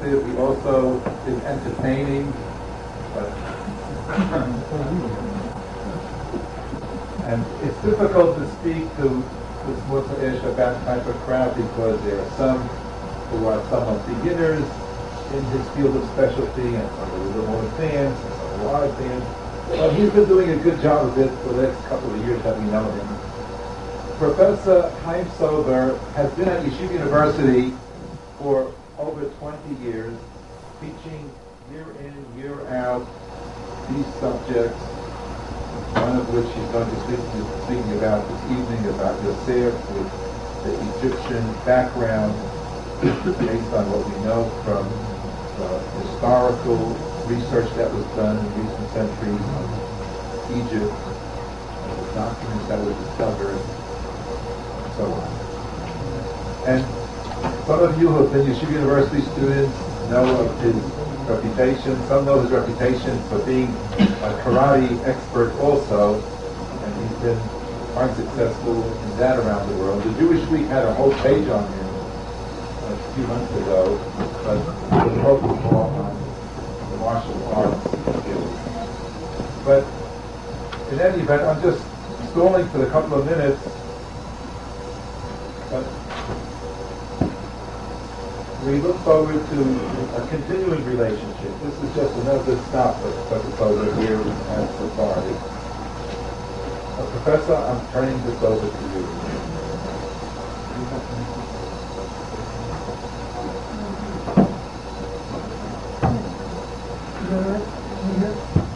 perspective, he also is entertaining. And it's difficult to speak to this Musa Ish about type of crowd because there are some who are somewhat beginners in his field of specialty and some are a little more advanced and some are advanced. But he's been doing a good job of it for the last couple of years that we know him. Professor Chaim Sober has been at Yeshiva University for over 20 years, teaching year in, year out these subjects, one of which he's going to speak speaking about this evening about Yosef with the Egyptian background based on what we know from historical research that was done in recent centuries on Egypt, the documents that were discovered, and so on. And some of you who have been Yeshiva University students know of his reputation. Some know his reputation for being a karate expert also, and he's been quite successful in that around the world. The Jewish Week had a whole page on him a few months ago, but the focus on the martial arts skills. But in any event, I'm just stalling for a couple of minutes. But we look forward to a continuing relationship. This is just another stop Professor over here at Safari. Uh, Professor, I'm turning this over to you. Okay.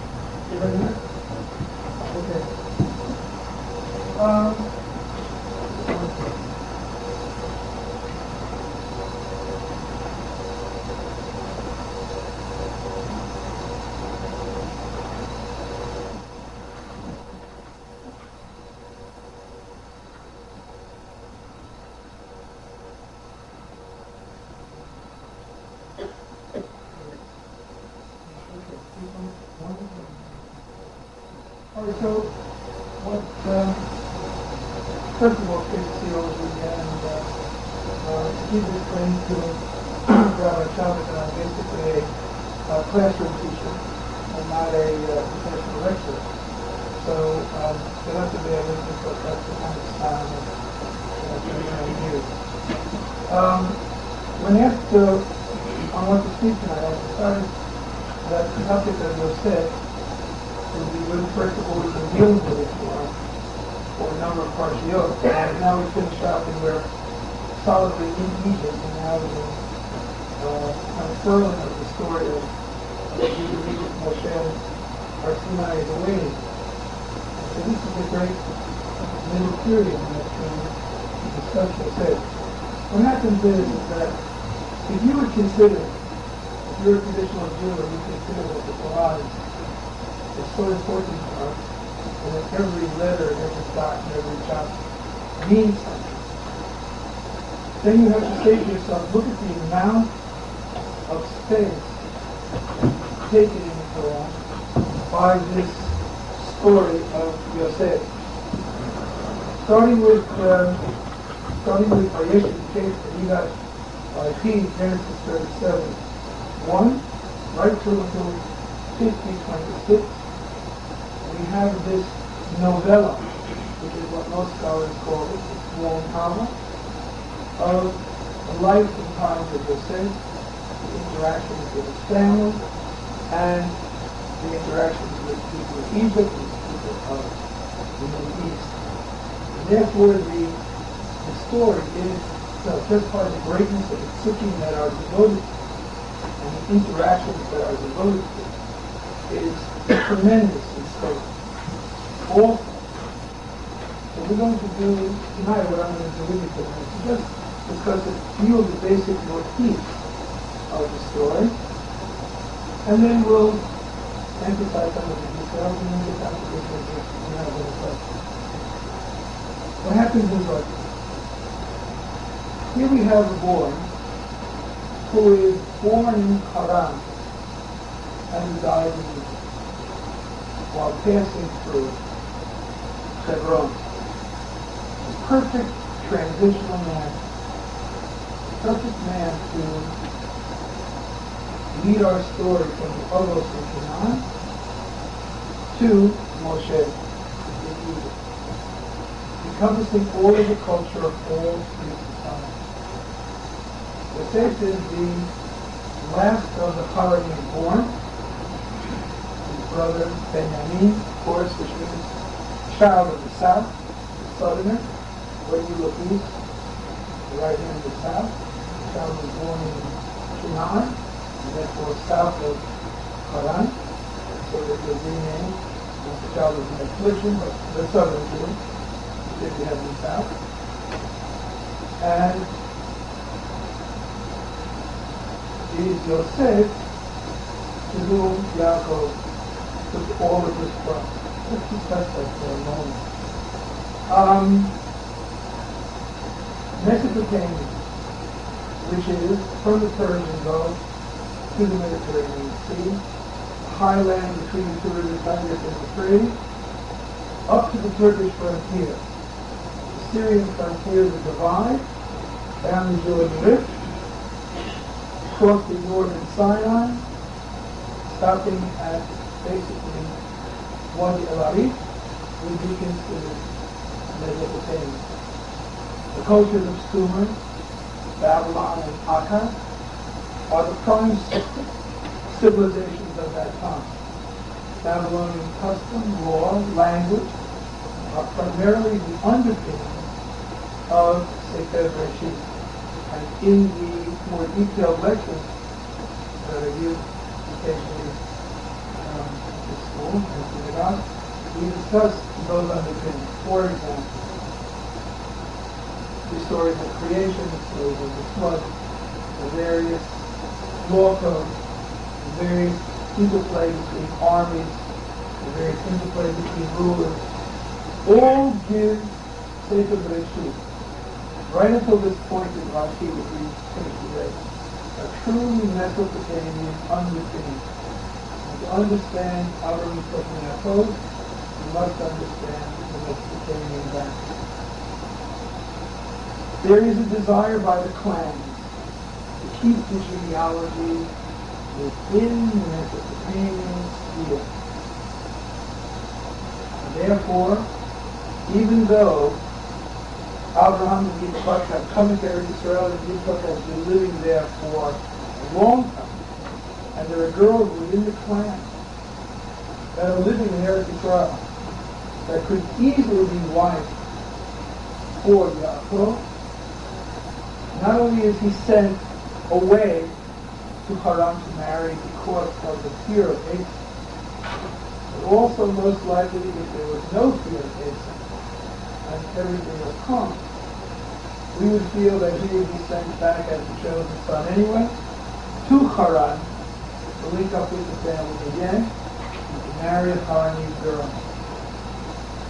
Taken in the by this story of Yosef. Starting with, um, starting with Vayesh, the case that he got by P, Genesis 37, 1, right through until 50, 26, we have this novella, which is what most scholars call it, the small novel, of the life and times of Yosef, interactions with his family, and the interactions with people of Egypt and people of the Middle East. And therefore, the, the story is so just by the greatness of the tzikim that are devoted to and the interactions that are devoted to is tremendous in scope. So we're going to do tonight what I'm going to do with you tonight just discuss a few of the basic motifs of the story, and then we'll emphasize some of the details and then get to have. What happens is like here we have a boy who is born in Haran and died in Egypt while passing through Hebron. A perfect transitional man, perfect man to lead our story from the Ogos of Canaan to Moshe, the encompassing all of the culture of all three societies. The Yosef is the last of the Harim born, his brother Benjamin, of course, which means child of the south, the southerner. When you look east, the right hand of the south, the child was born in Canaan, therefore south of Haran. So it was renamed, the child of an affliction, but the southern Jew, did we have the south. And is Yosef, to whom Yaakov took all of this from. Let's discuss that for a moment. Um, Mesopotamia, which is from the Persian Gulf to the Mediterranean Sea, the highland between the two rivers Tigris and Euphrates, up to the Turkish frontier. The Syrian frontier, the divide, down the Jordan Rift, across the northern Sinai, stopping at basically Wadi al-Arish, would be considered Mesopotamia. The cultures of Sumer, Babylon, and Akkad are the prime civilizations of that time. Babylonian custom, law, language are primarily the underpinning of Sefer Bereshit. And in the more detailed lectures that I give occasionally um, at school and synagogue, we discuss those underpinnings. For example, the stories of creation, the stories of the flood, the various law codes, the various interplay between armies, the various interplay between rulers, all give Sefer Bereshit right until this point in Rashi that we finished today, a truly Mesopotamian underpinning. And to understand Abraham Yitzchak Yaakov, you must understand the Mesopotamian background. There is a desire by the clans the genealogy within the Mesopotamian sphere. Therefore, even though Abraham and Yitzchak have come into Eretz Israel and Yitzchak has been living there for a long time. And there are girls within the clan that are living in Eretz Israel that could easily be wife for Yaakov. Not only is he sent away to Haran to marry because of the fear of Esau, but also most likely if there was no fear of Esau, and everything was calm, we would feel that he would be sent back as the chosen son anyway to Haran to link up with the family again and to marry Haranese girl.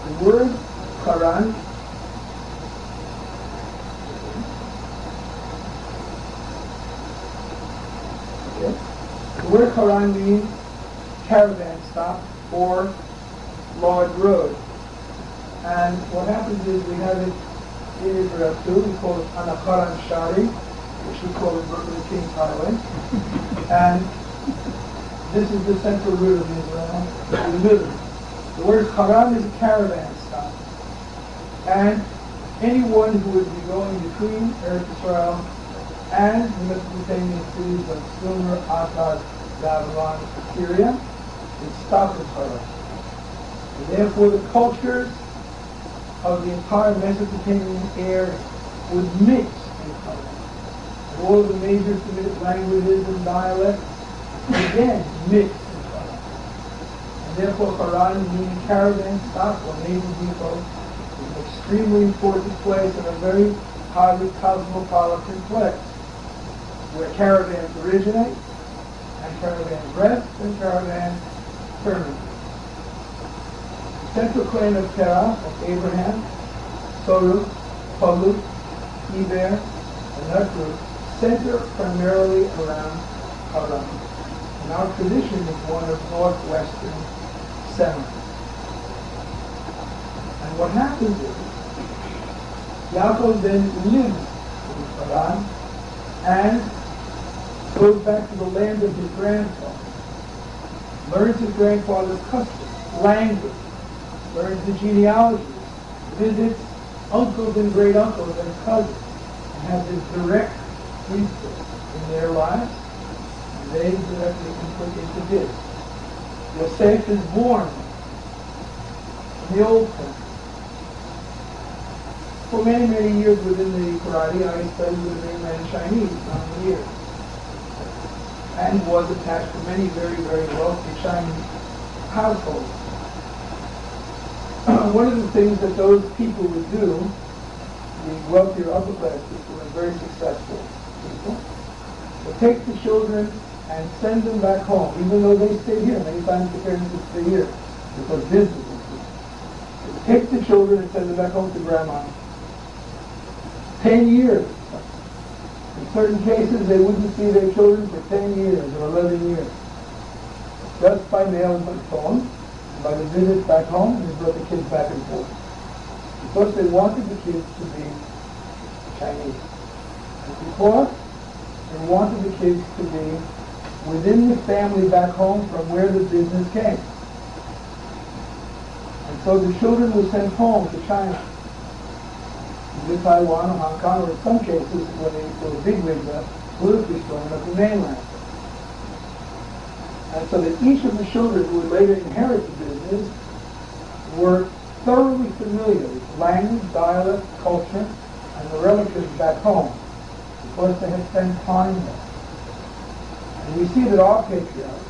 The word Haran okay. The word Haran means caravan stop or large road. And what happens is we have it in Israel too. We call it Anacharan Shari, which we call it Brooklyn King's Highway. and this is the central route of Israel, the middle. The word Haran is a caravan stop. And anyone who would be going between Eretz Israel and the Mesopotamian cities of Sumer, Akkad, Babylon, Syria would stop in Haran. And therefore the cultures of the entire Mesopotamian area would mix in. And all the major Semitic languages and dialects again mix in Haran. And therefore Haran, meaning caravan stop or naval depot, is an extremely important place and a very highly cosmopolitan place where caravans originate and caravans rest and caravans terminate. The central clan of Terah, of Abraham, Soruk, Palut, Eber, and group center primarily around Haran. And our tradition is one of northwestern Semites. And what happens is, Yaakov then lives in Haran and goes back to the land of his grandfather, learns his grandfather's customs, language, learns the genealogies, visits uncles and great uncles and cousins, and has this direct priesthood in their lives, and they directly input into his. Yosef is born in the Old Country. For many, many years within the karate, I studied with a mainland Chinese, nine years, and was attached to many very, very wealthy Chinese households. One of the things that those people would do, the wealthier upper class people and very successful people, would take the children and send them back home, even though they stayed here. Many times the parents would stay here because business was. They take the children and send them back home to grandma. Ten years. In certain cases, they wouldn't see their children for 10 years or 11 years. Just by mail and by phone, by the visits back home, and they brought the kids back and forth. Because they wanted the kids to be Chinese. And because they wanted the kids to be within the family back home from where the business came. And so the children were sent home to China to Taiwan or Hong Kong, or in some cases, when they were big wigs up, politically strong up the mainland. And so that each of the children who would later inherit the business were thoroughly familiar with language, dialect, culture, and the relatives back home, because they had spent time there. And we see that our patriarchs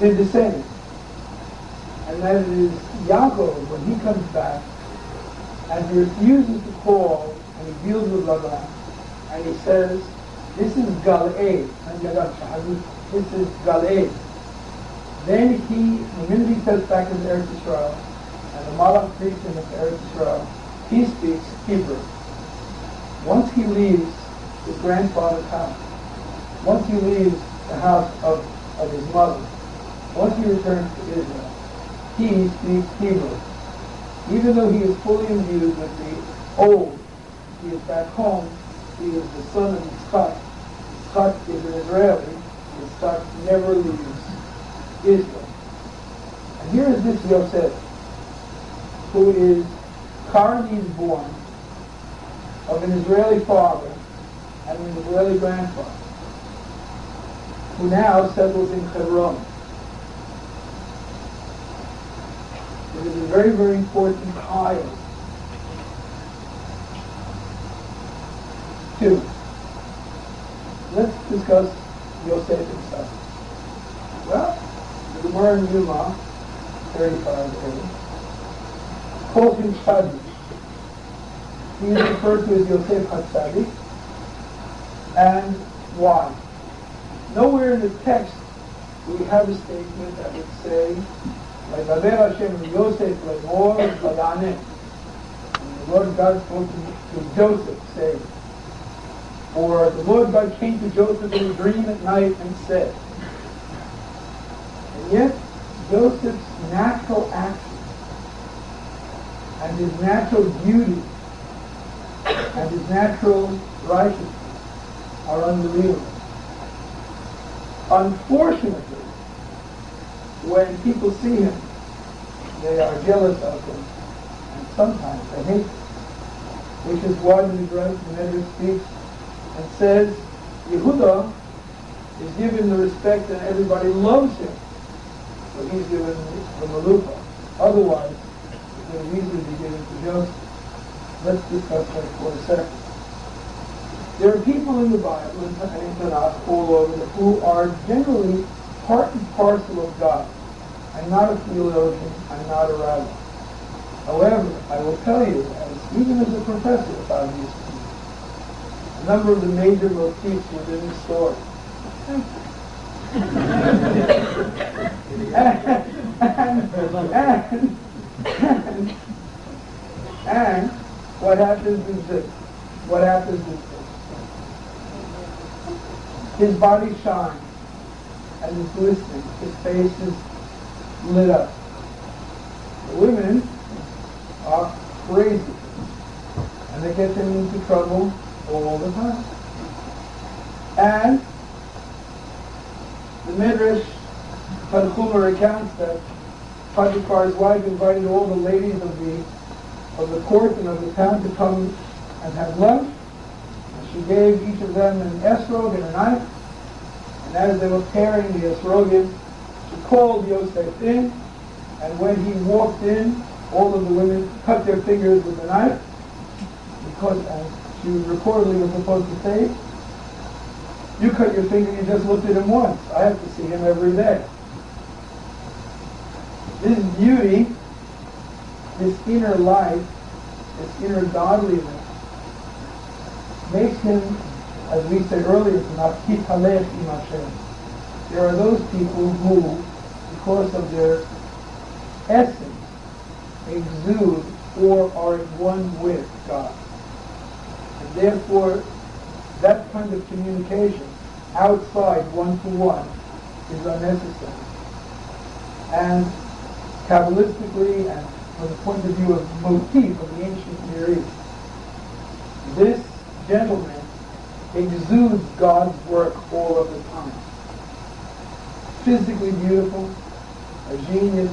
did the same. And that it is Yaakov, when he comes back, and he refuses to call, and he deals with Laban, and he says, this is Gal'ed, this is Gal'ed. Then he, the minute back into Eretz Yisrael, and the Malach takes him into Eretz Yisrael, he speaks Hebrew. Once he leaves his grandfather's house, once he leaves the house of, of his mother, once he returns to Israel, he speaks Hebrew. Even though he is fully imbued with the old, he is back home, he is the son of Yitzchak. Yitzchak is an Israeli. Yitzchak never leaves Israel. And here is this Yosef, who is currently born of an Israeli father and an Israeli grandfather, who now settles in Hebron. It is a very, very important tile. Two, let's discuss Yosef himself. Well, the Gemara in Yoma, 35a, calls him Tzaddik. He is referred to as Yosef HaTzadik. And why? Nowhere in the text we have a statement that would say, וידבר השם אל יוסף לאמור ויענה. And the Lord God spoke to, to Joseph, saying, or the Lord God came to Joseph in a dream at night and said, and yet Joseph's natural action and his natural beauty and his natural righteousness are unbelievable. Unfortunately, when people see him, they are jealous of him, and sometimes they hate him. Which is why the Midrash Medrash speaks and says, Yehuda is given the respect and everybody loves him. So he's given the malupa. Otherwise, it would easily be given to Joseph. Let's discuss that for a second. There are people in the Bible and in Tanakh all over who are generally part and parcel of God. I'm not a theologian, I'm not a rabbi. However, I will tell you, as even as a professor about these people, a number of the major motifs within the story. and, and, and, and what happens is this. What happens is this. His body shines and is glistening. His face is lit up. The women are crazy. And they get them into trouble all the time. And the Midrash Tanchuma recounts that Potiphar's wife invited all the ladies of the of the court and of the town to come and have lunch. And she gave each of them an esrog and a knife. And as they were paring the esrogim, she called Yosef in. And when he walked in, all of the women cut their fingers with a knife. Because, as she reportedly was supposed to say, you cut your finger, you just looked at him once. I have to see him every day. This beauty, this inner life, this inner godliness, makes him, as we said earlier. There are those people who, because of their essence, exude or are one with God. And therefore, that kind of communication outside one-to-one is unnecessary. And Kabbalistically and from the point of view of motif of the ancient Near East, this gentleman exudes God's work all of the time. Physically beautiful, a genius,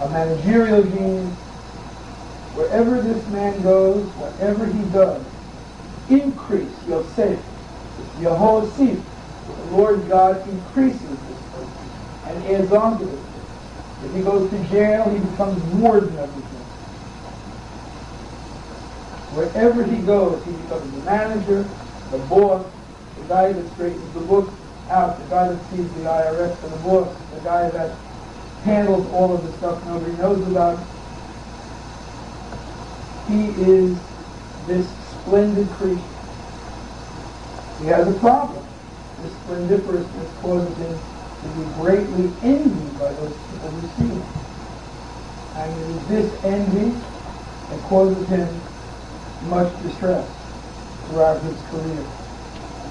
a managerial genius. Wherever this man goes, whatever he does, increase your Yosef, Yehoshaphat. The Lord God increases this person and adds on to it. If he goes to jail, he becomes more than everything. Wherever he goes, he becomes the manager, the boss, the guy that straightens the books out, the guy that sees the IRS for the books, the guy that handles all of the stuff nobody knows about. He is this splendid creature. He has a problem. This splendiferousness causes him to be greatly envied by those people who see him. And it is this envy that causes him much distress throughout his career.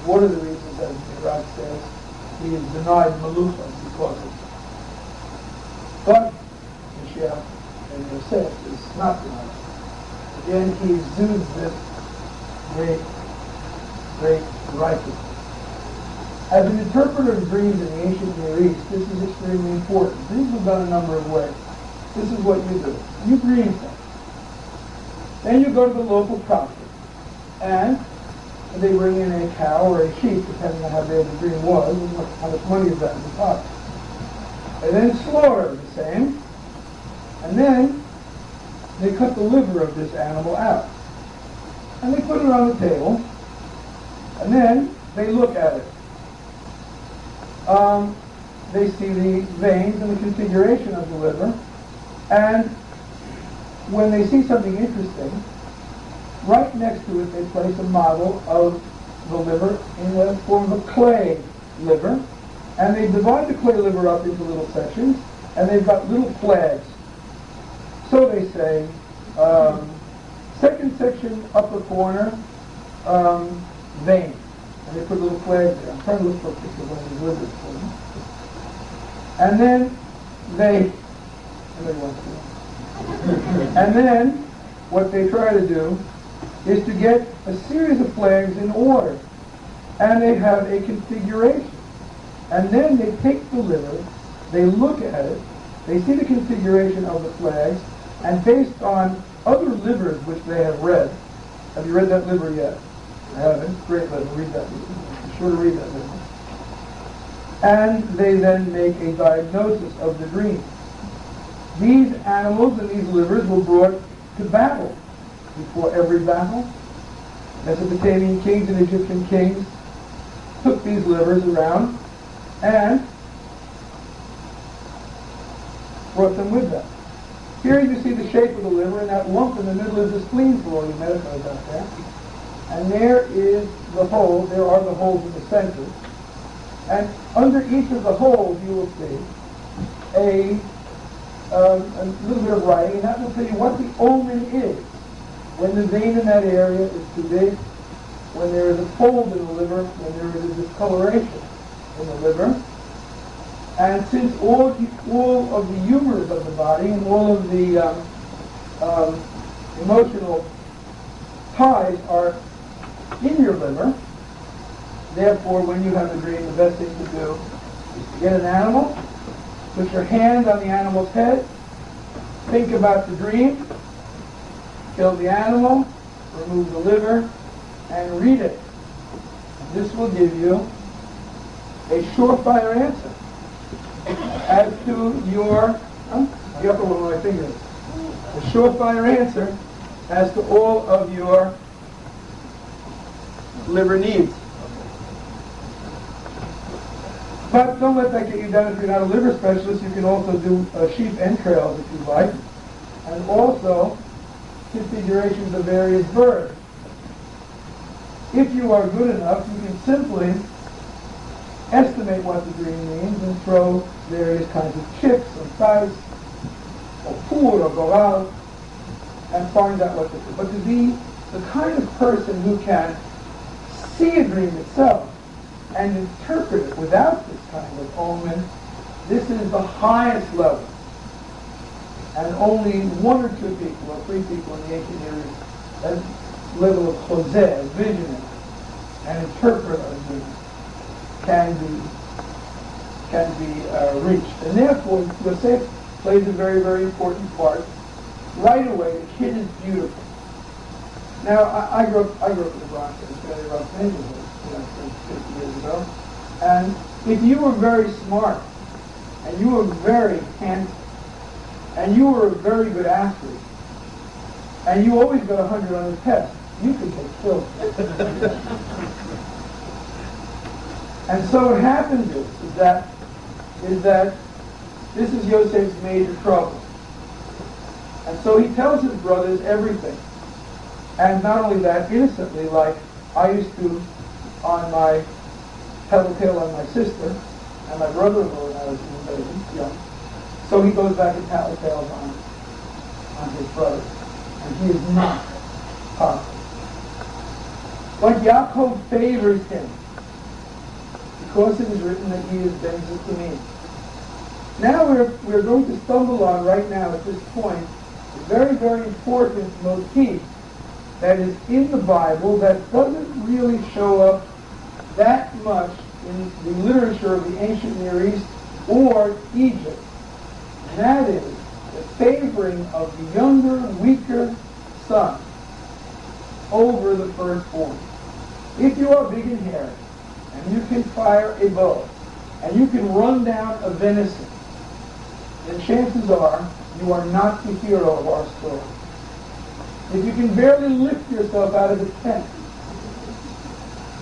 One of the reasons, as Midrash says, he is denied Malucha because of it. But Michelle and Yosef is not denied. Again, he exudes this great, great righteousness. As an interpreter of dreams in the ancient Near East, this is extremely important. Dreams are done a number of ways. This is what you do. You dream them. Then you go to the local prophet, and they bring in a cow or a sheep, depending on how bad the dream was, and how much money is that in the pot. They then slaughter the same, and then they cut the liver of this animal out. And they put it on the table, and then they look at it um, they see the veins and the configuration of the liver, and when they see something interesting, right next to it they place a model of the liver in the form of a clay liver, and they divide the clay liver up into little sections, and they've got little flags. So they say, um, second section, upper corner, um, vein. And they put little flags there. I'm trying to look for a picture of one of these lizards for them. And then they, and then what they try to do is to get a series of flags in order. And they have a configuration. And then they take the liver, they look at it, they see the configuration of the flags, and based on other livers which they have read, have you read that liver yet? I haven't. Great liver. Read that. Be sure to read that liver. And they then make a diagnosis of the dream. These animals and these livers were brought to battle. Before every battle, Mesopotamian kings and Egyptian kings took these livers around and brought them with them. Here you see the shape of the liver, and that lump in the middle is the spleen for all you medicos out there. And there is the hole, there are the holes in the center. And under each of the holes you will see a, um, a little bit of writing, and that will tell you what the omen is. When the vein in that area is too big, when there is a fold in the liver, when there is a discoloration in the liver. And since all, all of the humors of the body and all of the um, um, emotional ties are in your liver. Therefore, when you have a dream, the best thing to do is to get an animal, put your hand on the animal's head, think about the dream, kill the animal, remove the liver, and read it. This will give you a surefire answer as to your, huh? the upper one of my fingers, a surefire answer as to all of your liver needs. But don't let that get you down if you're not a liver specialist. You can also do uh, sheep entrails if you like. And also configurations of various birds. If you are good enough, you can simply estimate what the dream means and throw various kinds of chips and dice or pool or go out and find out what to do. But to be the kind of person who can see a dream itself and interpret it without this kind of omen, this is the highest level. And only one or two people, or three people in the ancient East, that level of choseh, visionary, and interpreter of dreams, can be can be uh, reached. And therefore, Yosef plays a very, very important part. Right away, the kid is beautiful. Now, I, I grew up, I grew up in the Bronx, in a fairly rough neighborhood, you know, 50 years ago. And if you were very smart, and you were very handsome, and you were a very good athlete, and you always got 100 on the test, you could take filth. and so what happens is, is that is that this is Yosef's major trouble. And so he tells his brothers everything. And not only that, innocently, like I used to on my tattletale on my sister and my brother-in-law when I was baby, young. So he goes back and tattletales on, on his brother. And he is not possible. But Yaakov favors him because it is written that he is Benza to me. Now we're, we're going to stumble on right now at this point a very, very important motif that is in the Bible that doesn't really show up that much in the literature of the ancient Near East or Egypt. And that is the favoring of the younger, weaker son over the firstborn. If you are big and hairy, and you can fire a bow, and you can run down a venison, then chances are you are not the hero of our story. If you can barely lift yourself out of the tent,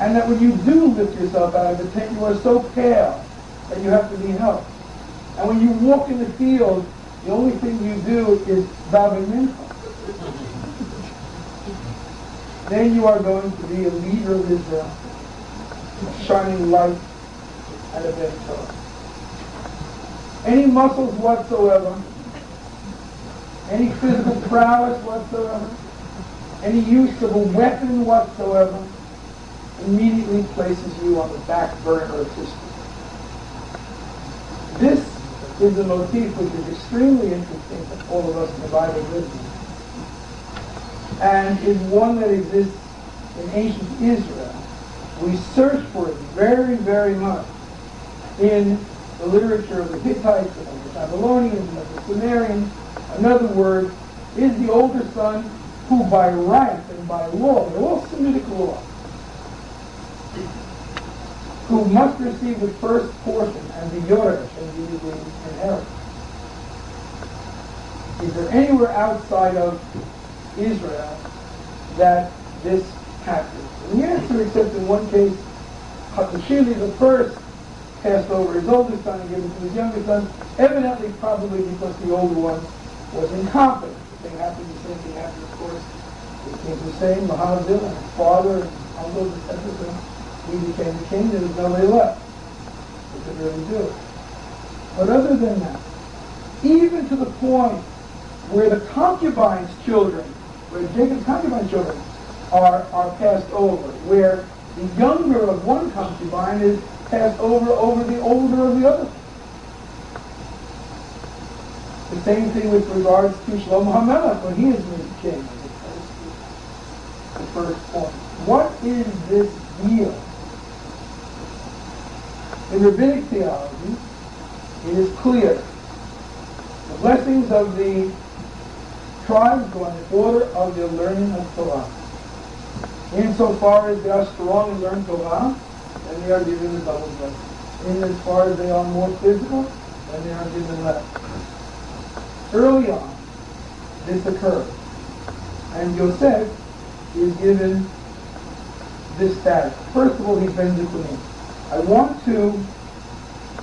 and that when you do lift yourself out of the tent, you are so pale that you have to be helped. And when you walk in the field, the only thing you do is daven mincha. Then you are going to be a leader of Israel, shining light and a bench Any muscles whatsoever, any physical prowess whatsoever, any use of a weapon whatsoever, immediately places you on the back burner of history. Is a motif which is extremely interesting to all of us in the Bible business, and is one that exists in ancient Israel. We search for it very, very much in the literature of the Hittites and of the Babylonians and of the Sumerians. Another word is the older son who by right and by law, they're all Semitic law, who must receive the first portion and the Yoresh and the, the inheritance. Is there anywhere outside of Israel that this happens? And the answer, except in one case, Hattushili the first passed over his oldest son and gave it to his younger son, evidently probably because the older one was incompetent. The thing happened, the same thing happened, of course, with King Hussein, Mahadir, and his father, and uncles, etc. He became king, there was nobody left who could really do it. But other than that, even to the point where the concubine's children, where Jacob's concubine children are, are passed over, where the younger of one concubine is passed over over the older of the other. The same thing with regards to Shlomo HaMelech when he is made king. The first point. What is this deal? In rabbinic theology, it is clear. The blessings of the tribes go in the order of their learning of Torah. Insofar as they are strong and learn Torah, then they are given the double blessing. In as they are more physical, then they are given less. Early on, this occurs. And Yosef is given this status. First of all, he's Ben Zikunim. I want to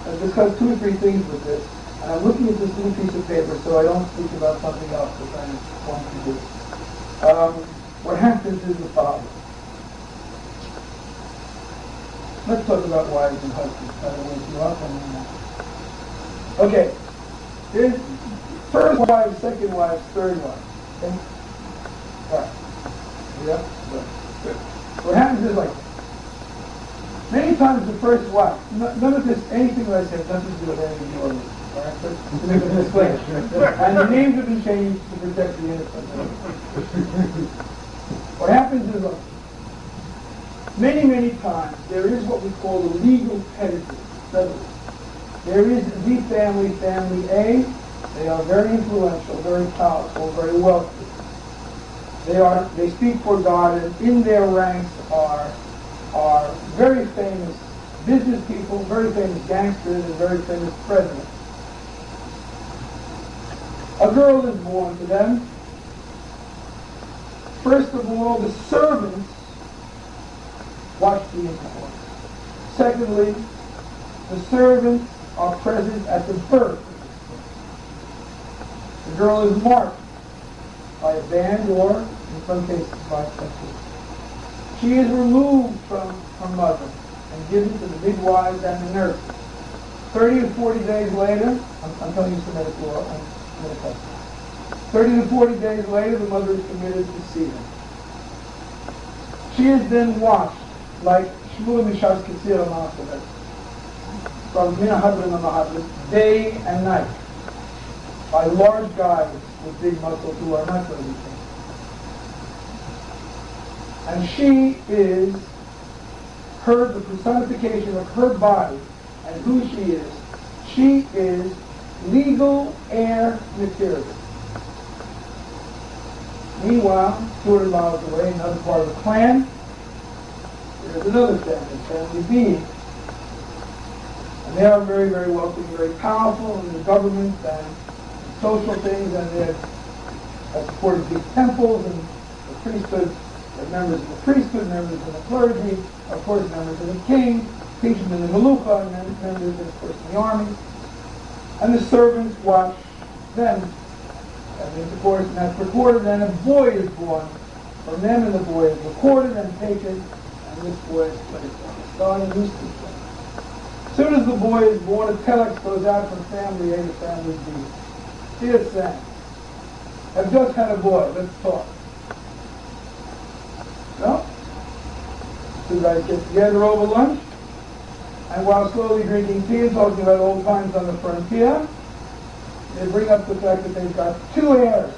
uh, discuss two or three things with this. And I'm looking at this little piece of paper so I don't speak about something else that I want to do. Um, what happens is the following. Let's talk about wives and husbands. I don't wake you Okay. Here's first wife, second wife, third wife. Okay? All right. Yeah? Good. What happens is like Many times the first wife, none of this, anything that I said, nothing to do with any of you. All right? But to make a and the names have been changed to protect the innocent. what happens is, look, many, many times, there is what we call the legal pedigree. There is the family, family A. They are very influential, very powerful, very wealthy. They are, they speak for God, and in their ranks are are very famous business people, very famous gangsters, and very famous presidents. A girl is born to them. First of all, the servants watch the intercourse. Secondly, the servants are present at the birth. The girl is marked by a band or, in some cases, by tattoo. She is removed from her mother and given to the midwives and the nurses. 30 to 40 days later, I'm, I'm telling you some metaphor, I'm medical. 30 to 40 days later, the mother is committed to semen. She is then washed like Shmuel Mishas Kitzir Amasavet from Minahadrin Mahadrin, day and night, by large guys with big muscles who are not going to be and she is her, the personification of her body and who she is. She is legal heir material. Meanwhile, 200 miles away, another part of the clan, there's another family, family B. And they are very, very wealthy, very powerful in the government and social things, and they have supported big temples and the priesthood members of the priesthood, members of the clergy, of course members of the king, teachers in the Malucha, and members, of course, in the army. And the servants watch them. And of course, and that's recorded, and a boy is born from them, and the boy is recorded and taken, and this boy is placed on the star and loosed As soon as the boy is born, a telex goes out from family A to family B. Dear Sam, I've just had a boy, let's talk. No? Two guys get together over lunch, and while slowly drinking tea and talking about old times on the frontier, they bring up the fact that they've got two heirs,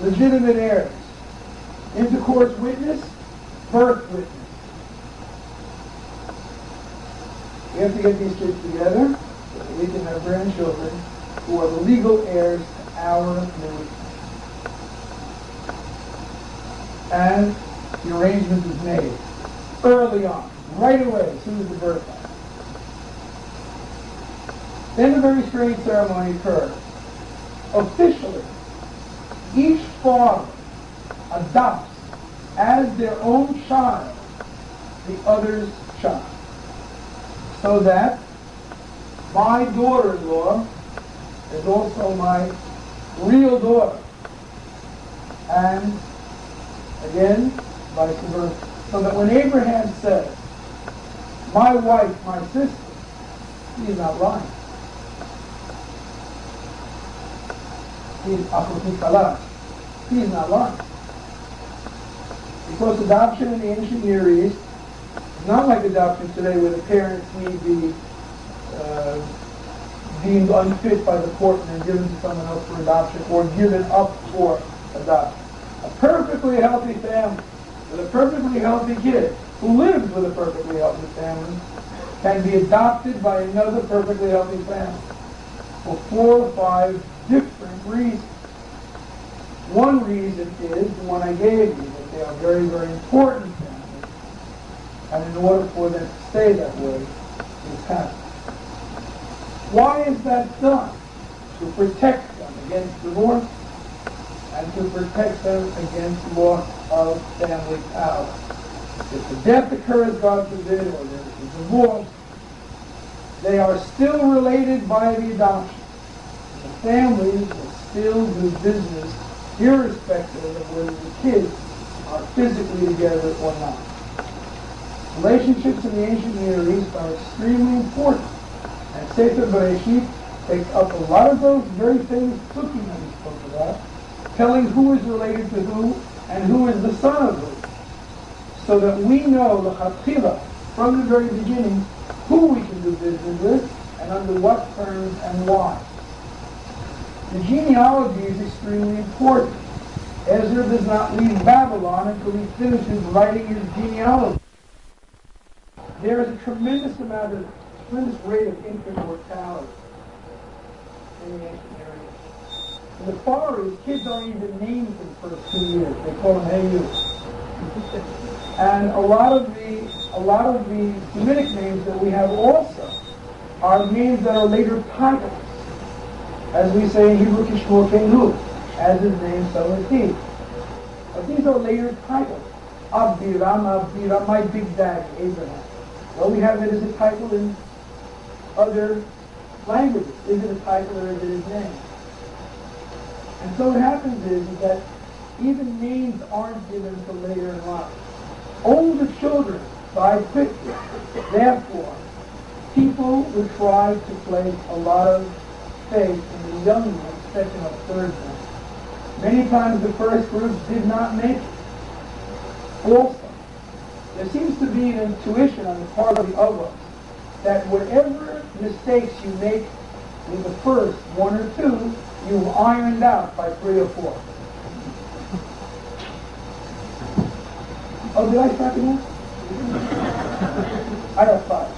legitimate heirs, intercourse witness, birth witness. We have to get these kids together so that we can have grandchildren who are the legal heirs to our new and the arrangement is made early on, right away, as soon as the birth happens. Then a very strange ceremony occurs. Officially, each father adopts as their own child the other's child. So that my daughter-in-law is also my real daughter. And Again, vice versa. So that when Abraham says, my wife, my sister, he is not lying. He is Afrotikala. He is not lying. Because adoption in the ancient Near East is not like adoption today where the parents need be uh, deemed unfit by the court and then given to someone else for adoption or given up for adoption. A perfectly healthy family with a perfectly healthy kid who lives with a perfectly healthy family can be adopted by another perfectly healthy family for four or five different reasons. One reason is the one I gave you, that they are very, very important families, and in order for them to stay that way, this happens. Why is that done? To protect them against divorce and to protect them against loss of family power. If the death occurs, God forbid, or there is a divorce, they are still related by the adoption. The families will still do business irrespective of whether the kids are physically together or not. Relationships in the ancient Near East are extremely important. And Sefer Bereshit takes up a lot of those very that we spoke about, telling who is related to who and who is the son of who. So that we know the Chatchila from the very beginning who we can do business with and under what terms and why. The genealogy is extremely important. Ezra does not leave Babylon until he finishes writing his genealogy. There is a tremendous amount of, tremendous rate of infant mortality in the ancient In the Far East, kids don't even named for the first two years. They call them hey you. and a lot of the a lot of the Semitic names that we have also are names that are later titles. As we say in Hebrew, Kishmor Kenu, as his name, so is he. But these are later titles. Abdiram, Abdiram, my big daddy, Abraham. Well, we have it as a title in other languages. Is it a title or is it his name? And so what happens is, is that even names aren't given until later in life. Older children die quickly. Therefore, people would try to place a lot of faith in the young ones, second or third one. Many times the first group did not make it. Also, there seems to be an intuition on the part of the others that whatever mistakes you make with the first one or two, you've ironed out by three or four. Oh, did I start again? I got five.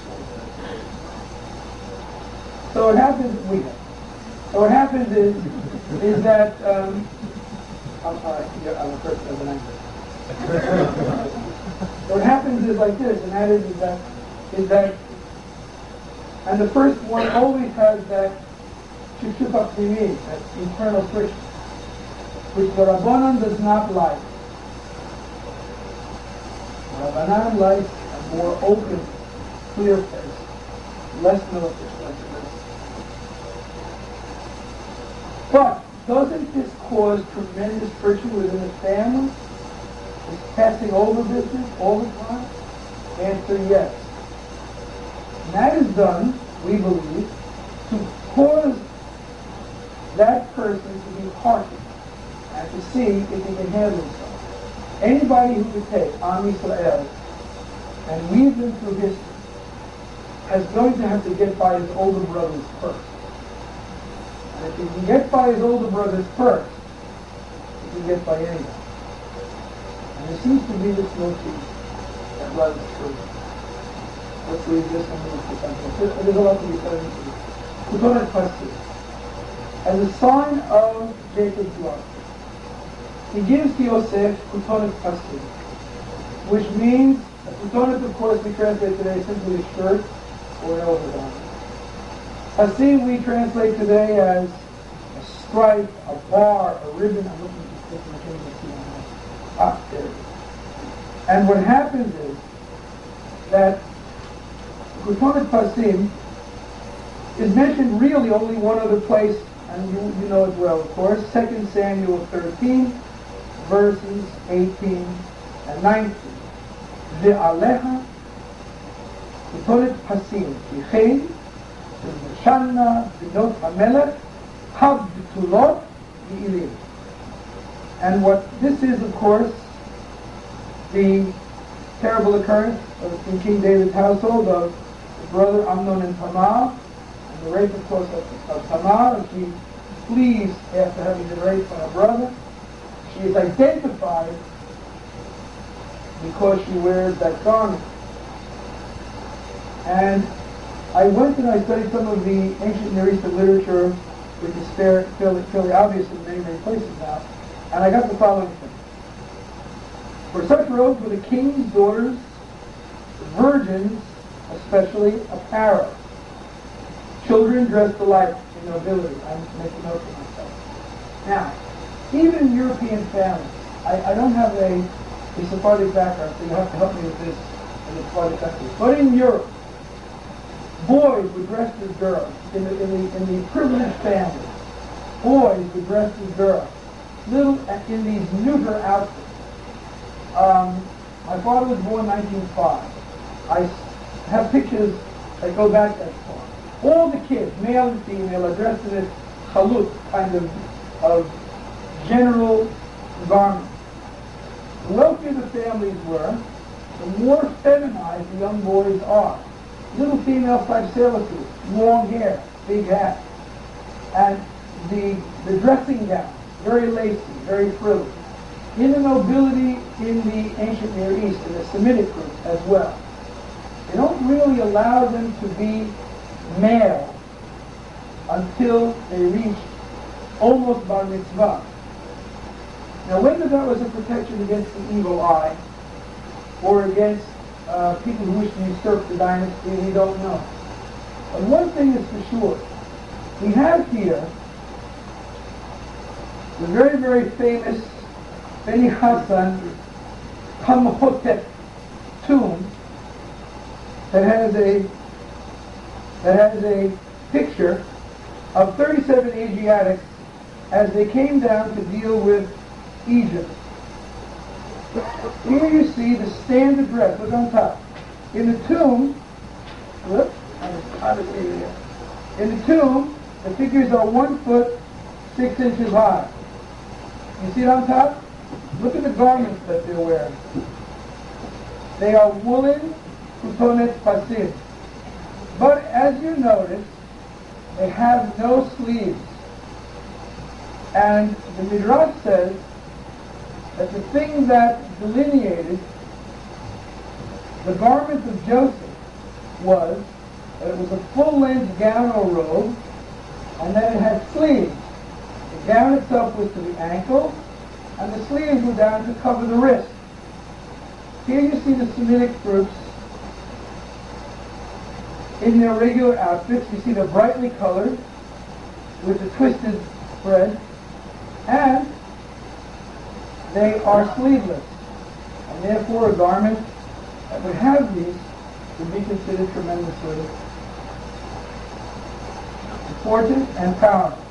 So what happens, we have. So what happens is, is that, um, I'm sorry, I'm a person of an angle. what happens is like this, and that is, is that, is that, and the first one always has that shushupa pnimi, that internal friction, which the Rabbanon does not like. Rabbanan likes a more open, clear face, less this. But doesn't this cause tremendous friction within the family? Is passing over business all the time? Answer yes. And that is done, we believe, to cause that person to be heartened and to see if he can handle himself. Anybody who could take Am Yisrael and weave them through history is going to have to get by his older brothers first. And if he can get by his older brothers first, he can get by anyone. And it seems to be this motif that runs through. Let's leave this and to something. There's a lot to be said. Kutonet Pasim. As a sign of Jacob's love, he gives to Yosef Kutonet Pasim, which means, Kutonet of course we translate today simply a shirt or an overgarment. Pasim we translate today as a stripe, a bar, a ribbon. I'm looking at this picture. Ah, there it is. And what happens is that Kutonet Pasim is mentioned really only one other place, and you, you know it well, of course, 2 Samuel 13, verses 18 and 19. ועליך כתובת פסים, כי כן, ובשנה בנות המלך, הבתולות יעילים. And what this is, of course, the terrible occurrence of, in King David's household of the brother Amnon and Tamar, and the rape, of course, of, of Tamar, as she flees after having been raped by her brother. She is identified because she wears that garment. And I went and I studied some of the ancient Near Eastern literature, which is fairly, fairly obvious in many, many places now, and I got the following thing. For such robes were the king's daughters, virgins, especially apparel. Children dressed alike in nobility. I'm making note for myself. Now, even European families, I, I don't have a, a Sephardic background, so you have to help me with this in the Sephardic country. But in Europe, boys were dressed as girls. In the, in the, in the privileged families, boys were dressed as girls. Little, in these neuter outfits. Um, my father was born in 1905. I have pictures that go back that far. All the kids, male and female, are dressed in this chaluk kind of, of general garment. The wealthier the families were, the more feminized the young boys are. Little female suits, long hair, big hat, and the, the dressing gown, very lacy, very frilly. In the nobility in the ancient Near East, in the Semitic group as well, they don't really allow them to be male until they reach almost bar mitzvah. Now, whether that was a protection against the evil eye or against uh, people who wish to usurp the dynasty, we don't know. But one thing is for sure. We have here the very, very famous Beni Hassan Khnumhotep tomb that has a that has a picture of 37 Asiatics as they came down to deal with Egypt. Here you see the standard dress. Look on top. In the tomb, look, in the tomb, the figures are one foot, six inches high. You see it on top? Look at the garments that they're wearing. They are woolen kutonet pasim. But as you notice, they have no sleeves. And the Midrash says that the thing that delineated the garment of Joseph was that it was a full-length gown or robe, and that it had sleeves. The gown itself was to the ankle, and the sleeves were down to cover the wrist. Here you see the Semitic groups in their regular outfits. You see they're brightly colored with the twisted thread, and they are sleeveless. And therefore a garment that would have these would be considered tremendously important and powerful.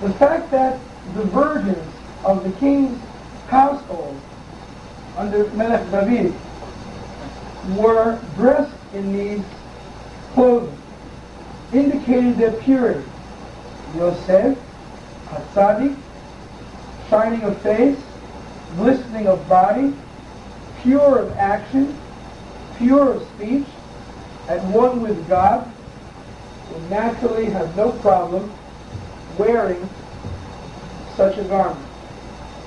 The fact that the virgins of the king's household under Melech David were dressed in these clothing indicating their purity. Yosef, Hatzadik, shining of face, glistening of body, pure of action, pure of speech, and one with God, will naturally have no problem wearing such a garment.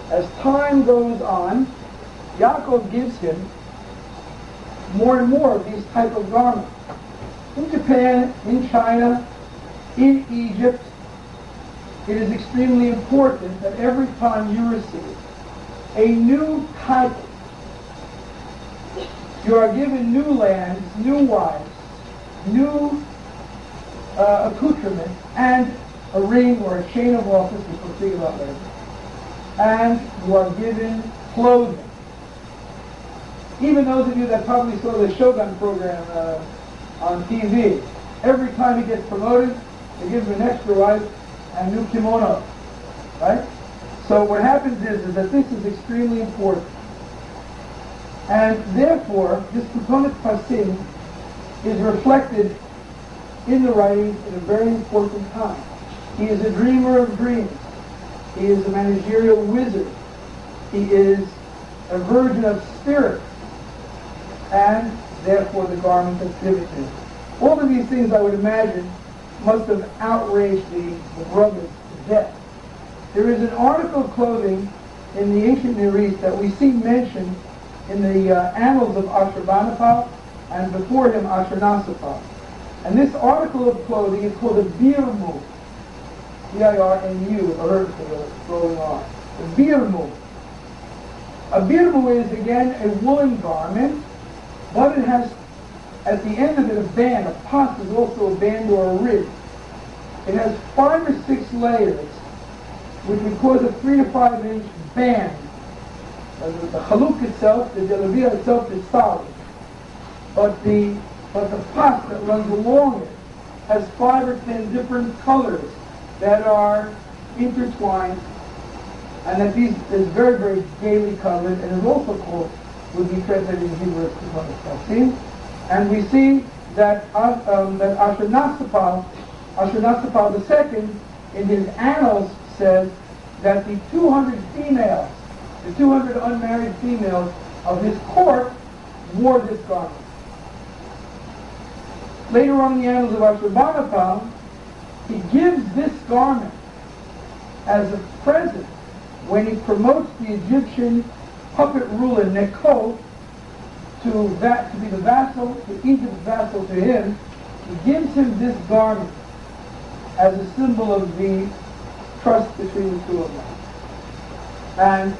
As time goes on, Yaakov gives him more and more of these type of garments. In Japan, in China, in Egypt, it is extremely important that every time you receive a new title, you are given new lands, new wives, new uh, accoutrements, and a ring or a chain of office, which we'll see about later. And you are given clothing. Even those of you that probably saw the Shogun program uh, on TV, every time he gets promoted, they give him an extra wife and new kimono. Right? So what happens is, is that this is extremely important. And therefore, this kutonet pasim is reflected in the writings at a very important time. He is a dreamer of dreams. He is a managerial wizard. He is a virgin of spirit. And therefore the garment of divinity. All of these things I would imagine must have outraged the, the brothers to death. There is an article of clothing in the ancient Near East that we see mentioned in the uh, annals of Ashurbanipal and before him Ashurnasirpal. And this article of clothing is called a birmu. With a hurt rolling on. A birmu. A birmu is, again, a woolen garment, but it has, at the end of it, a band. A pas is also a band or a rib. It has five or six layers, which would cause a three to five inch band. Uh, the chaluk itself, the jalabia itself is solid. But the, but the pas that runs along it has five or ten different colors that are intertwined and that these is very, very gaily colored and is also called, would be present in Hebrew as Kuman And we see that, uh, um, that Ashurnasirpal, Ashurnasirpal II, in his annals says that the 200 females, the 200 unmarried females of his court wore this garment. Later on in the annals of Ashurbanipal, he gives this garment as a present when he promotes the Egyptian puppet ruler Necho to that to be the vassal, to Egypt's vassal to him, he gives him this garment as a symbol of the trust between the two of them. And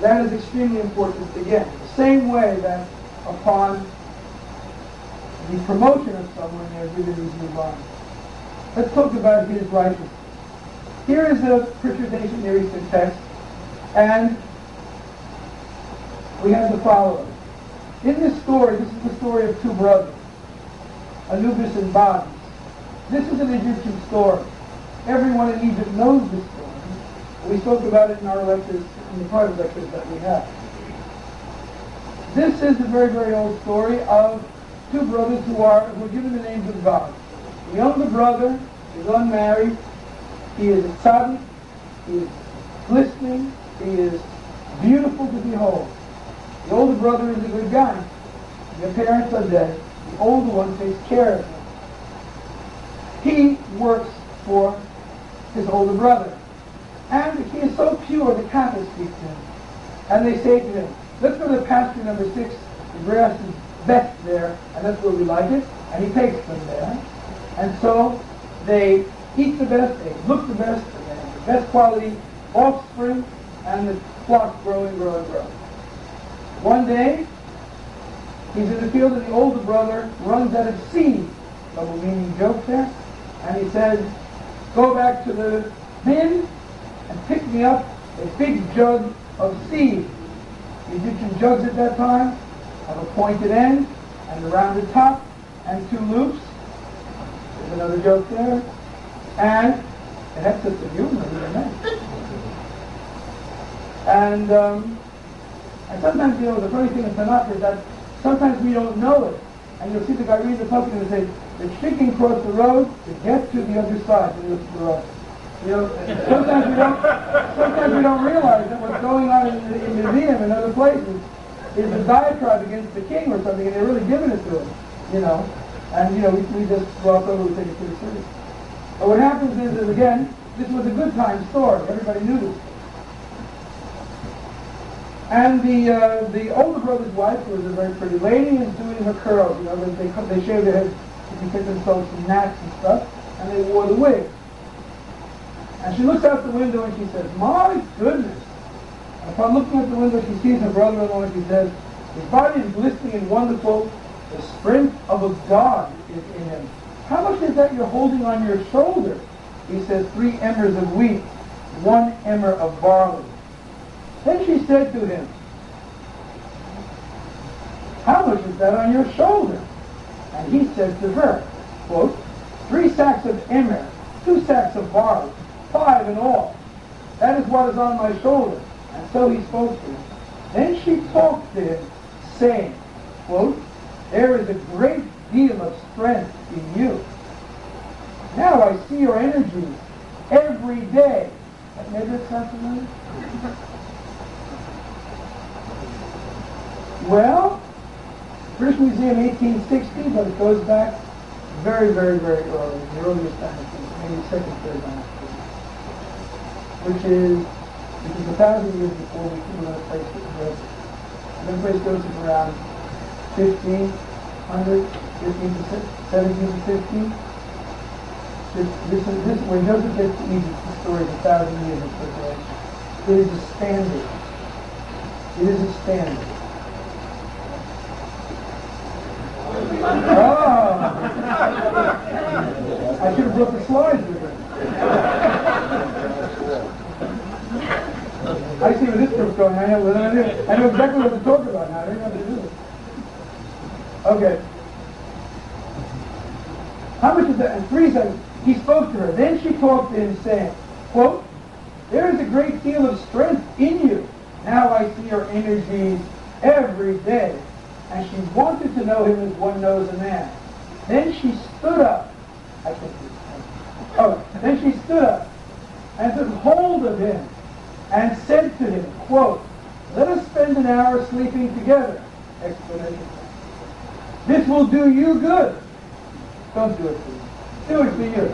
that is extremely important again. The same way that upon the promotion of someone, they're given these new garments. Let's talk about his righteousness. Here is a Eastern text, and we have the following. In this story, this is the story of two brothers, Anubis and Bata. This is an Egyptian story. Everyone in Egypt knows this story. We spoke about it in our lectures, in the private lectures that we have. This is a very, very old story of two brothers who are who are given the names of God. The younger brother is unmarried. He is a tzaddik. He is glistening. He is beautiful to behold. The older brother is a good guy. Their parents are dead. The older one takes care of him. He works for his older brother. And he is so pure, the Catholics speak to him. And they say to him, let's go to pasture number six. The grass is best there, and that's where we like it. And he takes them there. And so they eat the best, they look the best, they have the best quality offspring, and the flock grow and grow and grow. One day, he's in the field, and the older brother runs out of seed. Double meaning joke there. And he says, go back to the bin and pick me up a big jug of seed. The Egyptian jugs at that time have a pointed end and a rounded top and two loops there's another joke there. And it has of humor, even then. And, um, and sometimes, you know, the funny thing in Tanakh is that sometimes we don't know it. And you'll see the guy read the Pasuk and say, the chicken crossed the road to get to the other side, to the, the road. You know, sometimes we don't, sometimes we don't realize that what's going on in the museum and other places is a diatribe against the king or something, and they're really giving it to him, you know. And, you know, we, we just gloss over, we take it pretty serious. But what happens is, is, again, this was a good time story. Everybody knew this. And the uh, the older brother's wife, who was a very pretty lady, is doing her curls. You know, they, they, they shave their heads to protect themselves from gnats and stuff, and they wore the wig. And she looks out the window and she says, My goodness. Upon looking out the window, she sees her brother-in-law and she says, His body is glistening and wonderful, the strength of a God is in him. How much is that you're holding on your shoulder? He says, three emmers of wheat, one emmer of barley. Then she said to him, how much is that on your shoulder? And he said to her, quote, three sacks of emmer, two sacks of barley, five in all. That is what is on my shoulder. And so he spoke to him. Then she talked to him, saying, quote, there is a great deal of strength in you. Now I see your energy every day. That made sound familiar? Well, British Museum 1860, but it goes back very, very, very early, the earliest dynasty, maybe second, third dynasty. which is, which is a thousand years before we came to the place that was. And place goes from around fifteen hundred, fifteen to se- seventeen to fifteen. This, this is, this, when Joseph gets to Egypt, the story is a thousand years of preparation. It is a standard. It is expanded. Oh! I should have brought the slides with me. I see where this group's going. I know, I know, exactly what to talk about now. I didn't to do it. Okay. How much is that? In three seconds, he spoke to her. Then she talked to him, saying, quote, There is a great deal of strength in you. Now I see your energies every day. And she wanted to know him as one knows a man. Then she stood up. I think. Oh, then she stood up and took hold of him and said to him, quote, Let us spend an hour sleeping together. Explanation. This will do you good. Don't do it for me. Do it for you.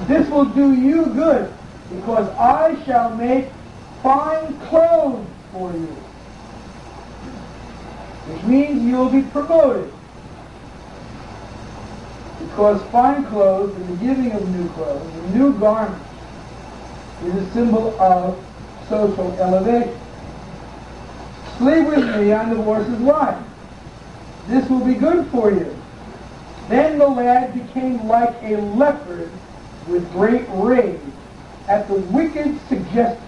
this will do you good because I shall make fine clothes for you. Which means you will be promoted. Because fine clothes and the giving of new clothes, a new garment, is a symbol of social elevation. Sleep with me on the horse's line. This will be good for you. Then the lad became like a leopard with great rage at the wicked suggestion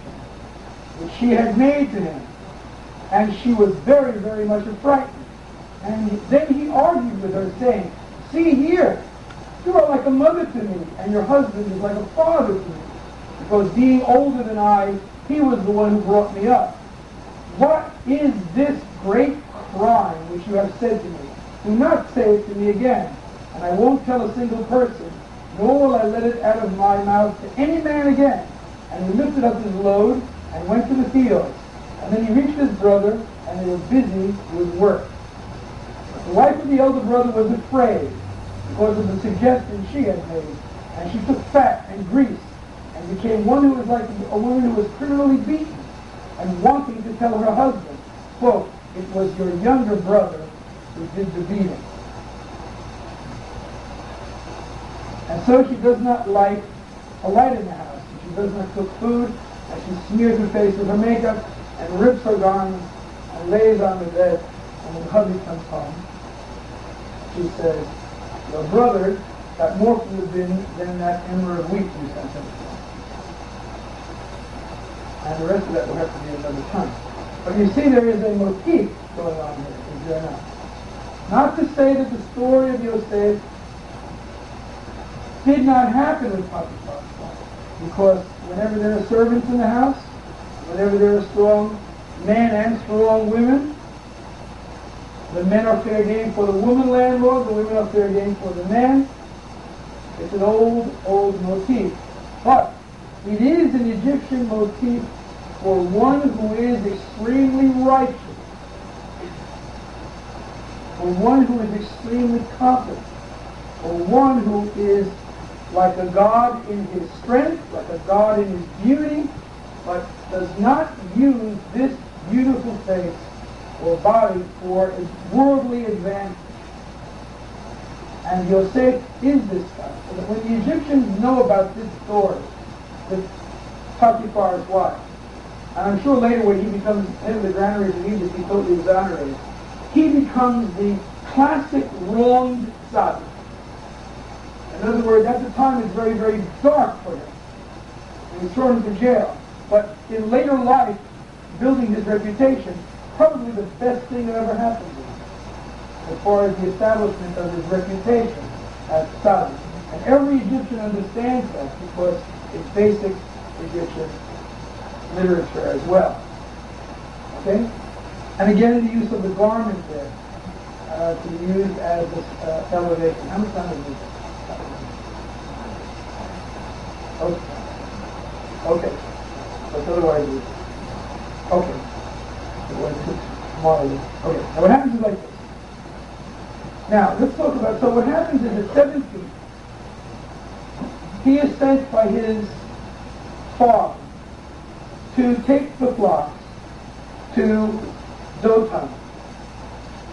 which she had made to him. And she was very, very much affrighted. And then he argued with her, saying, See here, you are like a mother to me, and your husband is like a father to me. Because being older than I, he was the one who brought me up. What is this great crime which you have said to me? Do not say it to me again, and I won't tell a single person, nor will I let it out of my mouth to any man again. And he lifted up his load and went to the fields. And then he reached his brother, and they were busy with work. The wife of the elder brother was afraid because of the suggestion she had made, and she took fat and grease and became one who was like a woman who was criminally beaten and wanting to tell her husband, quote, it was your younger brother who did the beating. And so she does not light a light in the house. She does not cook food, and she smears her face with her makeup and rips her garments and lays on the bed. And when hubby comes home, she says, your brother got more from the bin than that emmer of wheat you sent him. And the rest of that will have to be another time. But you see there is a motif going on here, is there not? Not to say that the story of Yosef did not happen with Potiphar's. Because whenever there are servants in the house, whenever there are strong men and strong women, the men are fair game for the woman landlord, the women are fair game for the man. It's an old, old motif. But it is an Egyptian motif for one who is extremely righteous, for one who is extremely competent, for one who is like a God in his strength, like a God in his beauty, but does not use this beautiful face or body for a worldly advantage. And Yosef is this guy. So that when the Egyptians know about this story, that Potiphar's wife, and I'm sure later when he becomes head of the granaries in Egypt, he totally exonerated. He becomes the classic wronged tzaddik. In other words, at the time it's very, very dark for him. He was thrown into jail. But in later life, building his reputation, probably the best thing that ever happened to him as far as the establishment of his reputation as tzaddik. And every Egyptian understands that because it's basic Egyptian literature as well. Okay? And again, the use of the garment there uh, to be used as a uh, elevation. How much time is it? Okay. Okay. But otherwise, it's, okay. Okay. Now what happens is like this. Now, let's talk about, so what happens is at 17, he is sent by his father to take the flocks to Dothan,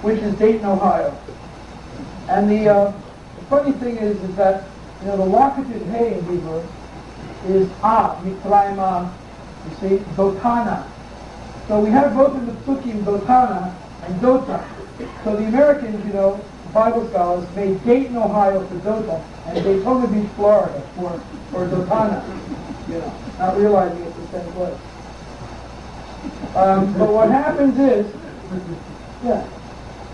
which is Dayton, Ohio. And the, uh, the funny thing is, is that you know the locative hay in Hebrew is ah Mitzraima, you see Dotana. So we have both in the Psukim Dotana and Dothan. So the Americans, you know, Bible scholars made Dayton, Ohio for Dothan, and Daytona Beach, Florida for, for Dotana, you know, not realizing it's the same place. Um, but what happens is, yeah,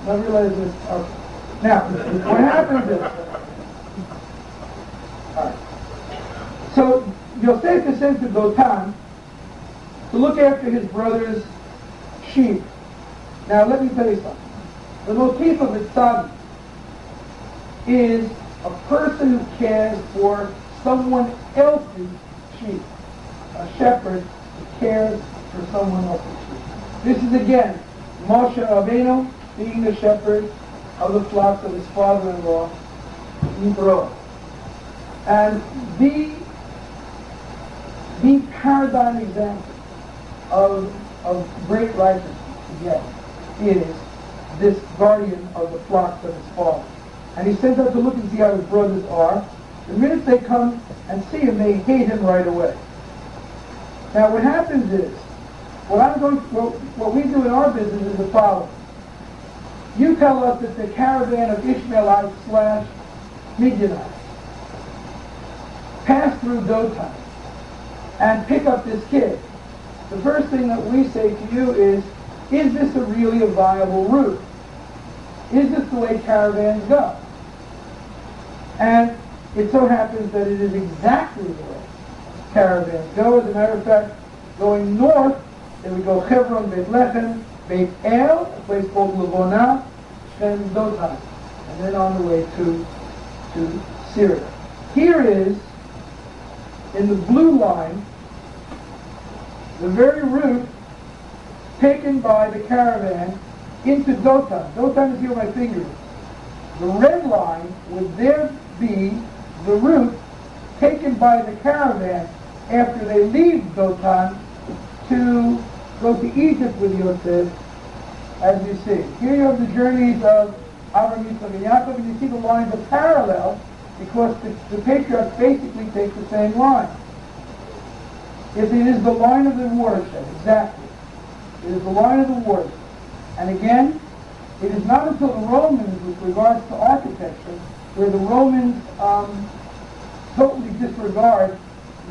not realizing it's, uh, now, what happens is, all right. So Yosef is sent to Dothan to look after his brother's sheep. Now let me tell you something. The motif of tzaddik is a person who cares for someone else's sheep. A shepherd who cares for someone else's sheep. This is again Moshe Rabbeinu being the shepherd of the flocks of his father-in-law, Yitro. And the, the paradigm example of, of great righteousness, again, is this guardian of the flock of his father. And he sends out to look and see how his brothers are. The minute they come and see him, they hate him right away. Now what happens is, what I'm going, what, what we do in our business is the following. You tell us that the caravan of Ishmaelites slash Midianites pass through Dothan and pick up this kid. The first thing that we say to you is, is this a really a viable route? Is this the way caravans go? And it so happens that it is exactly the way caravans go. As a matter of fact, going north, they would go Hebron, Beit Lechem, Beit El, a place called Levona, Shechem, Dothan, and then on the way to, to Syria. Here is, in the blue line, the very route taken by the caravan into Dothan. Dothan is here my finger. The red line would there be the route taken by the caravan after they leave Dothan to go to Egypt with Yosef, as you see. Here you have the journeys of Avram, Yitzchak, and Yaakov, and you see the lines are parallel because the, the patriarchs basically take the same line. If it is the line of the watershed, exactly. It is the line of the watershed. And again, it is not until the Romans, with regards to architecture, where the Romans um, totally disregard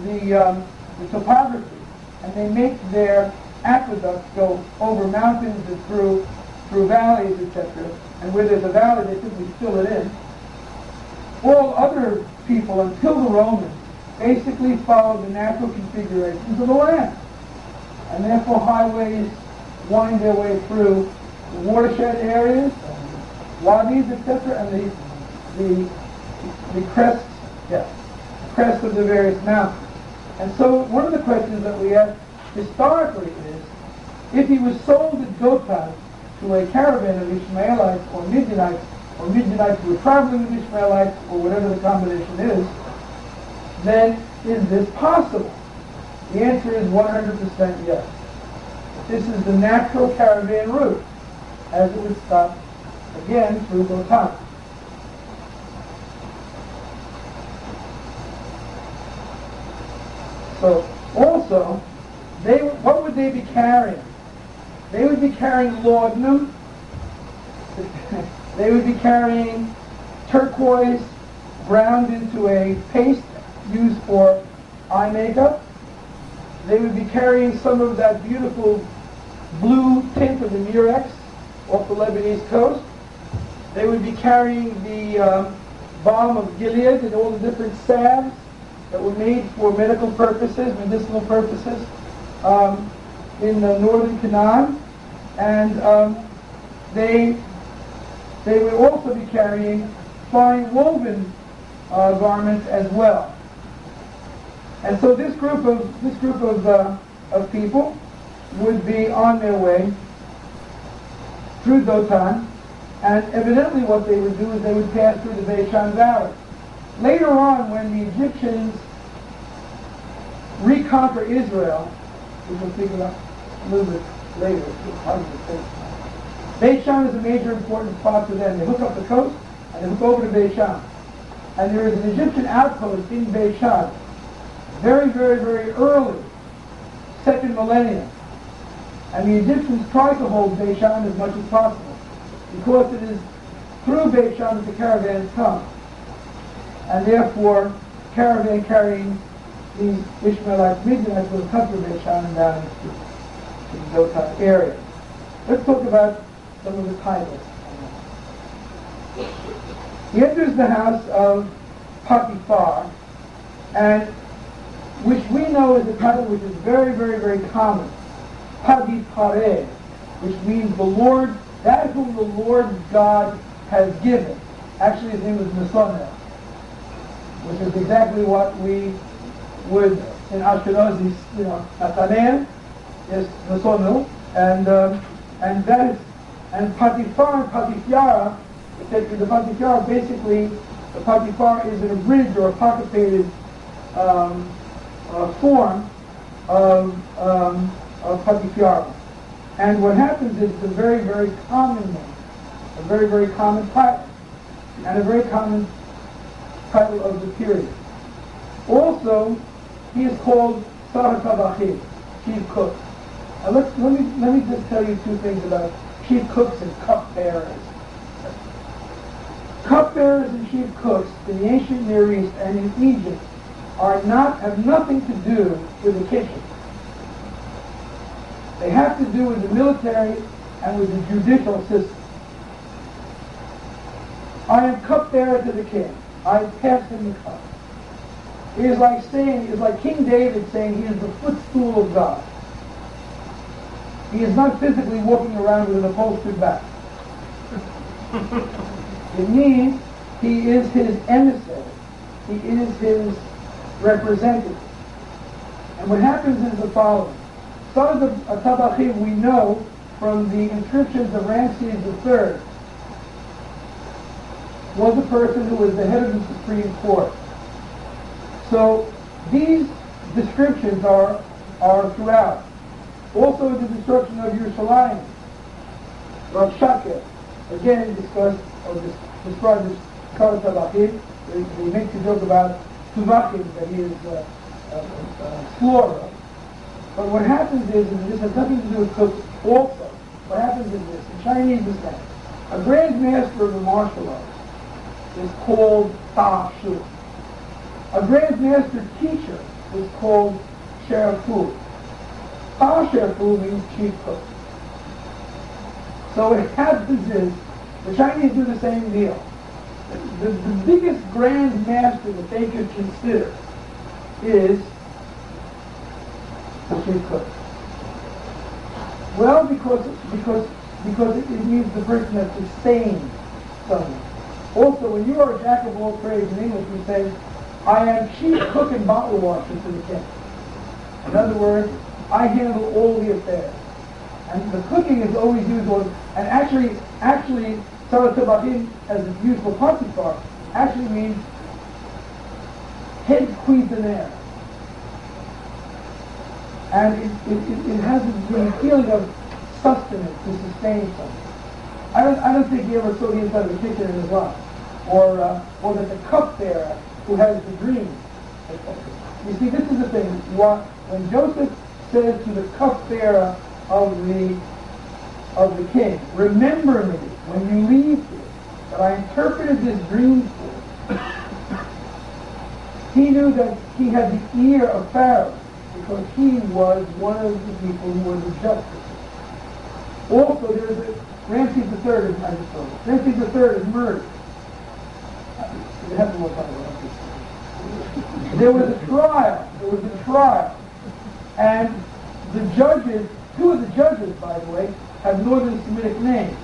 the, um, the topography, and they make their aqueducts go over mountains and through through valleys, etc. And where there's a valley, they simply fill it in. All other people, until the Romans, basically follow the natural configurations of the land. And therefore highways wind their way through the watershed areas, wadis, etc., and the, the, the crests, yeah, crests of the various mountains. And so one of the questions that we ask historically is, if he was sold at Dothan to a caravan of Ishmaelites or Midianites, or Midianites who were traveling with Ishmaelites, or whatever the combination is, then is this possible? The answer is 100% yes. This is the natural caravan route, as it would stop again through Dothan. So also, they what would they be carrying? They would be carrying laudanum. they would be carrying turquoise ground into a paste used for eye makeup. They would be carrying some of that beautiful blue tint of the Murex off the Lebanese coast. They would be carrying the um, balm of Gilead and all the different salves that were made for medical purposes, medicinal purposes, um, in uh, northern Canaan. And um, they, they would also be carrying fine woven uh, garments as well. And so this group of this group of uh, of people would be on their way through Dothan, and evidently what they would do is they would pass through the Beit Shan Valley. Later on, when the Egyptians reconquer Israel, which we'll speak about a little bit later, Beit Shan is a major important spot for them. They hook up the coast and they hook over to Beit Shan. And there is an Egyptian outpost in Beit Shan, very, very, very early, second millennium. And the Egyptians tried to hold Beit Shan as much as possible because it is through Beit Shan that the caravans come. And therefore, caravan carrying the Ishmaelites, Midianites will come through Beit Shan and down into the Dotan area. Let's talk about some of the titles. He enters the house of Potiphar, and which we know is a title which is very, very, very common. Padipare, which means the Lord, that whom the Lord God has given. Actually, his name is Nisonel, which is exactly what we would in Ashkenazi, you know, Nathanael is Nisonel, and um, and that is and Patifar and Patifyara, the Patifyara basically, the Patifar is an abridged or apocopated um, uh, form of, um, of Patifyara. And what happens is it's a very, very common name, a very, very common title, and a very common title of the period. Also, he is called Sahatabachim, chief cook. Now let's, let, me, let me just tell you two things about chief cooks and cupbearers. Cupbearers and chief cooks in the ancient Near East and in Egypt are not have nothing to do with the kitchen. They have to do with the military and with the judicial system. I am cupbearer to the king. I pass him the cup. It is like saying, it is like King David saying he is the footstool of God. He is not physically walking around with an upholstered back. it means he is his emissary. He is his representative. And what happens is the following. Some of the Tabachim we know from the inscriptions of Ramses III was a person who was the head of the Supreme Court. So these descriptions are, are throughout. Also the destruction of Yerushalayim. Rav Shakeh, again discussed or described as Kar Tabachim. He makes a joke about Tuvachim, that uh, uh, uh, slaughterer. But what happens is, and this has nothing to do with cooks also, what happens is this, in Chinese is that a grand master of the martial arts is called Ta Shu. A grand master teacher is called Sherifu. Pasha food means chief cook. So what happens is, the Chinese do the same deal. The, the biggest grand master that they could consider is the chief cook. Well, because because because it, it means the person that sustains someone. Also, when you are a jack of all trades in English, we say, I am chief cook and bottle washer to the king. In other words, I handle all the affairs. And the cooking is always used and actually, actually, Tabachim, as it's used for Potiphar, actually means head cuisinaire. And it, it, it, it has the feeling of sustenance to sustain something. I don't, I don't think he ever saw the inside of the kitchen in his life. Or, uh, or that the cupbearer who has the dream. You see, this is the thing. What, when Joseph says to the cupbearer of the of the king, remember me when you leave here, that I interpreted this dream for you. He knew that he had the ear of Pharaoh because he was one of the people who were the justice. Also, there's a, Ramses III is, I just told you, Ramses III is murdered. There was a trial. There was a trial. And the judges, two of the judges, by the way, have Northern Semitic names.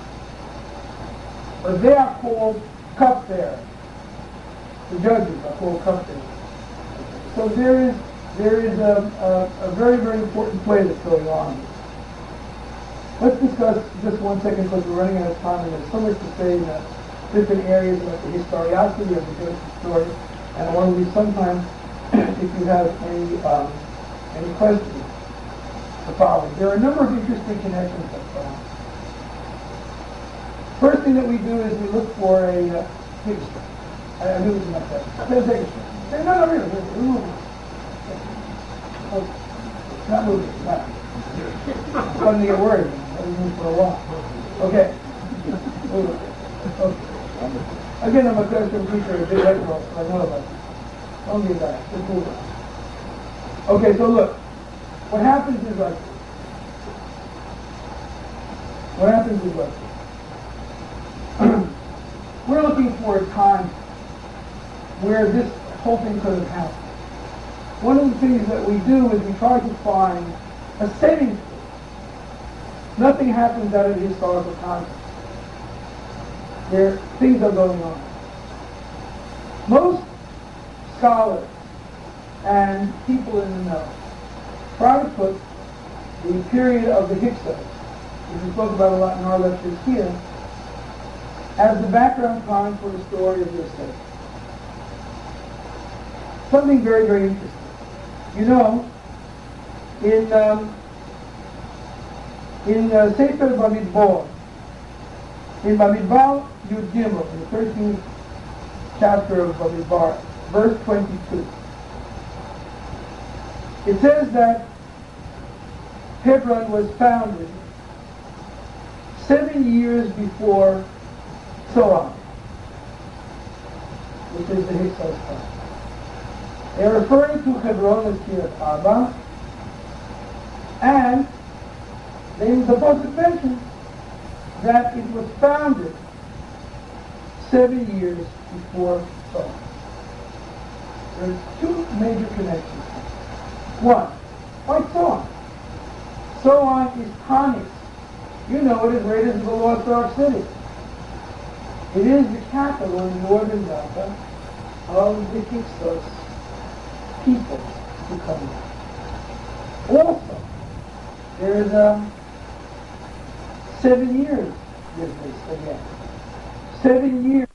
But they are called cupbearers. The judges are called cupbearers. So there is there is a, a, a, very, very important play that's going on. Let's discuss just one second because we're running out of time and there's so much to say in the different areas about the historiography of the Jewish story. And I want to leave some time if you have any um, Any questions? The following. There are a number of interesting connections. First thing that we do is we look for a uh, strip. I, I knew it was not that. There's Higgs strip. Hey, No, no, really. Oh, it's not moving, not. I'm starting to get worried. I've been moving for a while. Okay. Okay. Again, I'm a classroom teacher at Big Red Cross, so about this. Don't be embarrassed, just move on. Okay, so look, what happens is like, this. what happens is like, this. We're looking for a time where this whole thing could have happened. One of the things that we do is we try to find a setting. Nothing happens out of the historical context. There, things are going on. Most scholars and people in the know try to put the period of the Hyksos, which we spoke about a lot in our lectures here, as the background time for the story of this state. Something very, very interesting. You know, in um, in uh, Sefer Bamidbar, in Bamidbar Yud Gimel, in the 13th chapter of Bamidbar, verse 22, it says that Hebron was founded seven years before Zoan, which is the Hyksos time. They're referring to Hebron as Kiryat Arba, and they supposed to mention that it was founded seven years before Zoan. There's two major connections. One, why Zoan? Zoan is Tanis. You know it as the Lost Ark City. It is the capital in northern Delta of the Hyksos people who come there. Also, there is a seven years business again. Seven years